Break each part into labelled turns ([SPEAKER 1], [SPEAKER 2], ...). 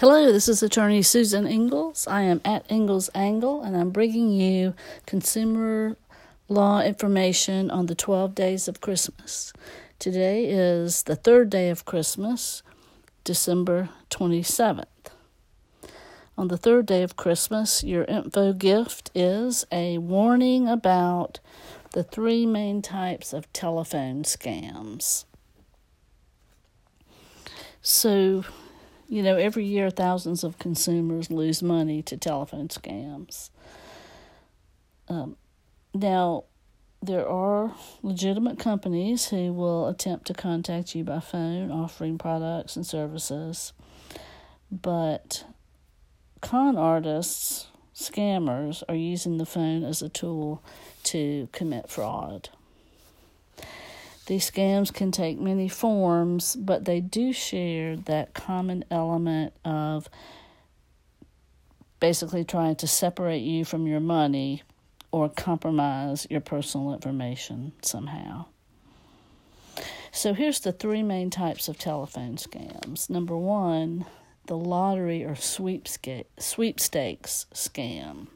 [SPEAKER 1] Hello, this is attorney Susan Ingalls. I am at Ingalls Angle, and I'm bringing you consumer law information on the 12 days of Christmas. Today is the third day of Christmas, December 27th. On the third day of Christmas, your info gift is a warning about the three main types of telephone scams. So, you know, every year thousands of consumers lose money to telephone scams. Um, now, there are legitimate companies who will attempt to contact you by phone offering products and services, but con artists, scammers, are using the phone as a tool to commit fraud. These scams can take many forms, but they do share that common element of basically trying to separate you from your money or compromise your personal information somehow. So here's the three main types of telephone scams. Number one, the lottery or sweepstakes scam.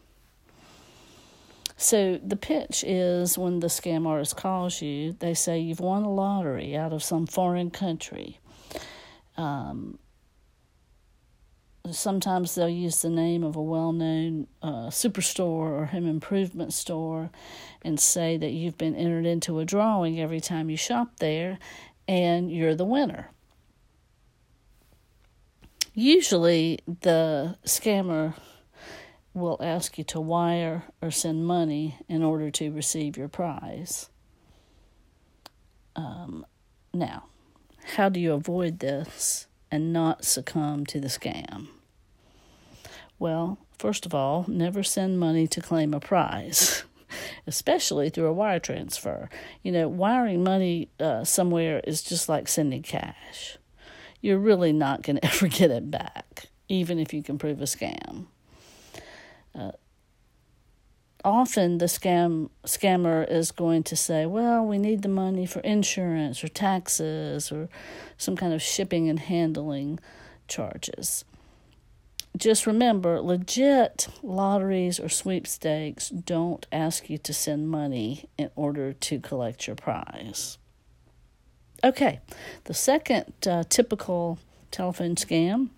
[SPEAKER 1] So the pitch is when the scam artist calls you, they say you've won a lottery out of some foreign country. Um, sometimes they'll use the name of a well known uh, superstore or home improvement store and say that you've been entered into a drawing every time you shop there and you're the winner. Usually, the scammer will ask you to wire or send money in order to receive your prize. Um, now, how do you avoid this and not succumb to the scam? Well, first of all, never send money to claim a prize, especially through a wire transfer. You know, wiring money uh, somewhere is just like sending cash. You're really not going to ever get it back, even if you can prove a scam. Uh, often the scam scammer is going to say, "Well, we need the money for insurance or taxes or some kind of shipping and handling charges." Just remember, legit lotteries or sweepstakes don't ask you to send money in order to collect your prize. Okay, the second uh, typical telephone scam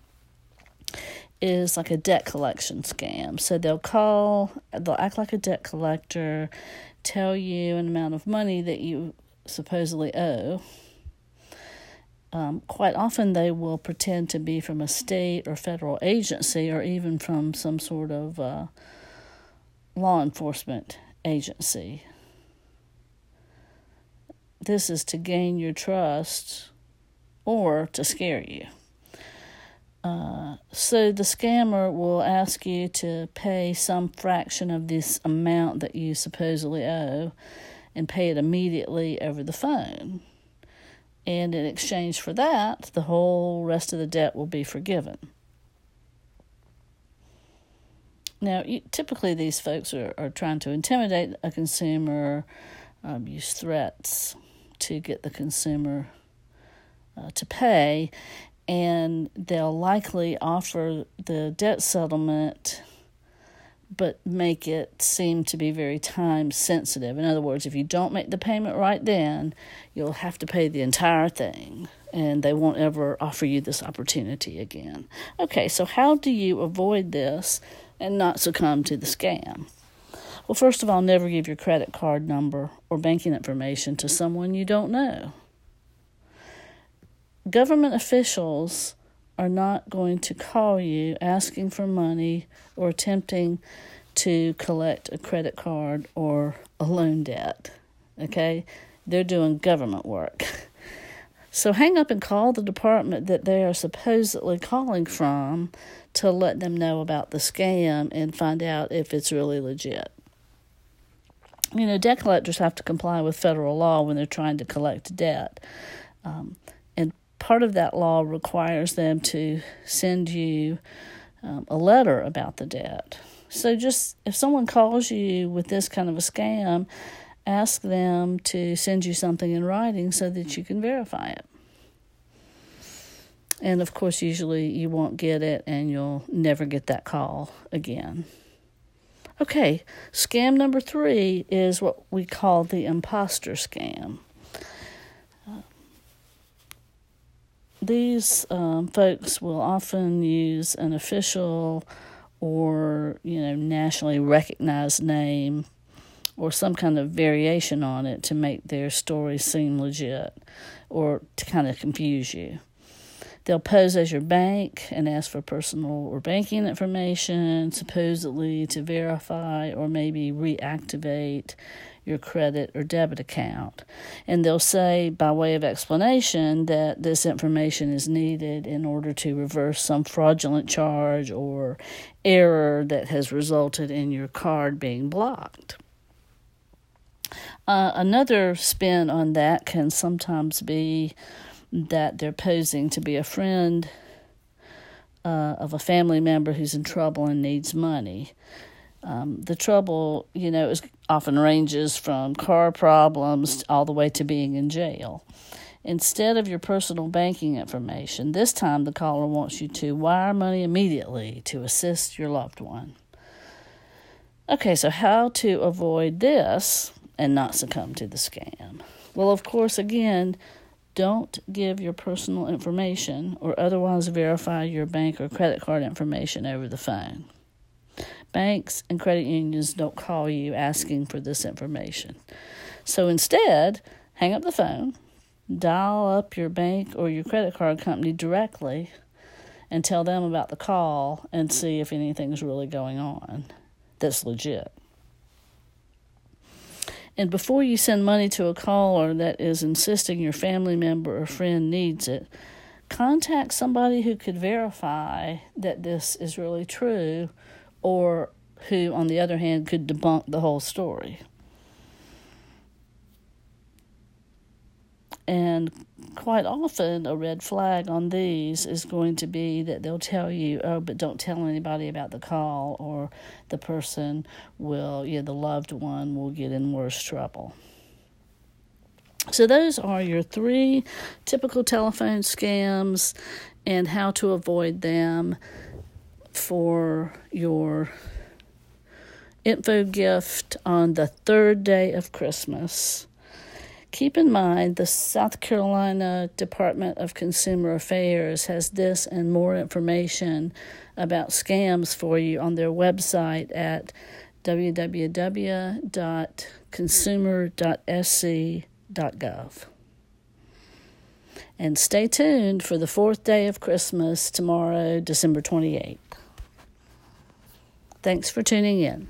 [SPEAKER 1] is like a debt collection scam. So they'll call, they'll act like a debt collector, tell you an amount of money that you supposedly owe. Um, quite often, they will pretend to be from a state or federal agency or even from some sort of uh, law enforcement agency. This is to gain your trust or to scare you. Uh, so the scammer will ask you to pay some fraction of this amount that you supposedly owe and pay it immediately over the phone. And in exchange for that, the whole rest of the debt will be forgiven. Now, typically, these folks are, are trying to intimidate a consumer, um, use threats to get the consumer uh, to pay, and they'll likely offer the debt settlement but make it seem to be very time sensitive. In other words, if you don't make the payment right then, you'll have to pay the entire thing and they won't ever offer you this opportunity again. Okay, so how do you avoid this and not succumb to the scam? Well, first of all, never give your credit card number or banking information to someone you don't know government officials are not going to call you asking for money or attempting to collect a credit card or a loan debt. Okay? They're doing government work. So hang up and call the department that they are supposedly calling from to let them know about the scam and find out if it's really legit. You know, debt collectors have to comply with federal law when they're trying to collect debt. Um, part of that law requires them to send you um, a letter about the debt. So, just if someone calls you with this kind of a scam, ask them to send you something in writing so that you can verify it. And of course, usually you won't get it and you'll never get that call again. Okay, scam number three is what we call the imposter scam. These um, folks will often use an official or you know nationally recognized name or some kind of variation on it to make their story seem legit or to kind of confuse you. They'll pose as your bank and ask for personal or banking information, supposedly to verify or maybe reactivate your credit or debit account. And they'll say, by way of explanation, that this information is needed in order to reverse some fraudulent charge or error that has resulted in your card being blocked. Uh, another spin on that can sometimes be that they're posing to be a friend uh, of a family member who's in trouble and needs money. Um, the trouble, you know, is often ranges from car problems all the way to being in jail. Instead of your personal banking information, this time the caller wants you to wire money immediately to assist your loved one. Okay, so how to avoid this and not succumb to the scam? Well, of course, again, don't give your personal information or otherwise verify your bank or credit card information over the phone. Banks and credit unions don't call you asking for this information. So instead, hang up the phone, dial up your bank or your credit card company directly, and tell them about the call and see if anything's really going on that's legit. And before you send money to a caller that is insisting your family member or friend needs it, contact somebody who could verify that this is really true or who, on the other hand, could debunk the whole story. And quite often, a red flag on these is going to be that they'll tell you, oh, but don't tell anybody about the call, or the person will, yeah, the loved one will get in worse trouble. So, those are your three typical telephone scams and how to avoid them for your info gift on the third day of Christmas. Keep in mind the South Carolina Department of Consumer Affairs has this and more information about scams for you on their website at www.consumer.sc.gov. And stay tuned for the fourth day of Christmas tomorrow, December 28th. Thanks for tuning in.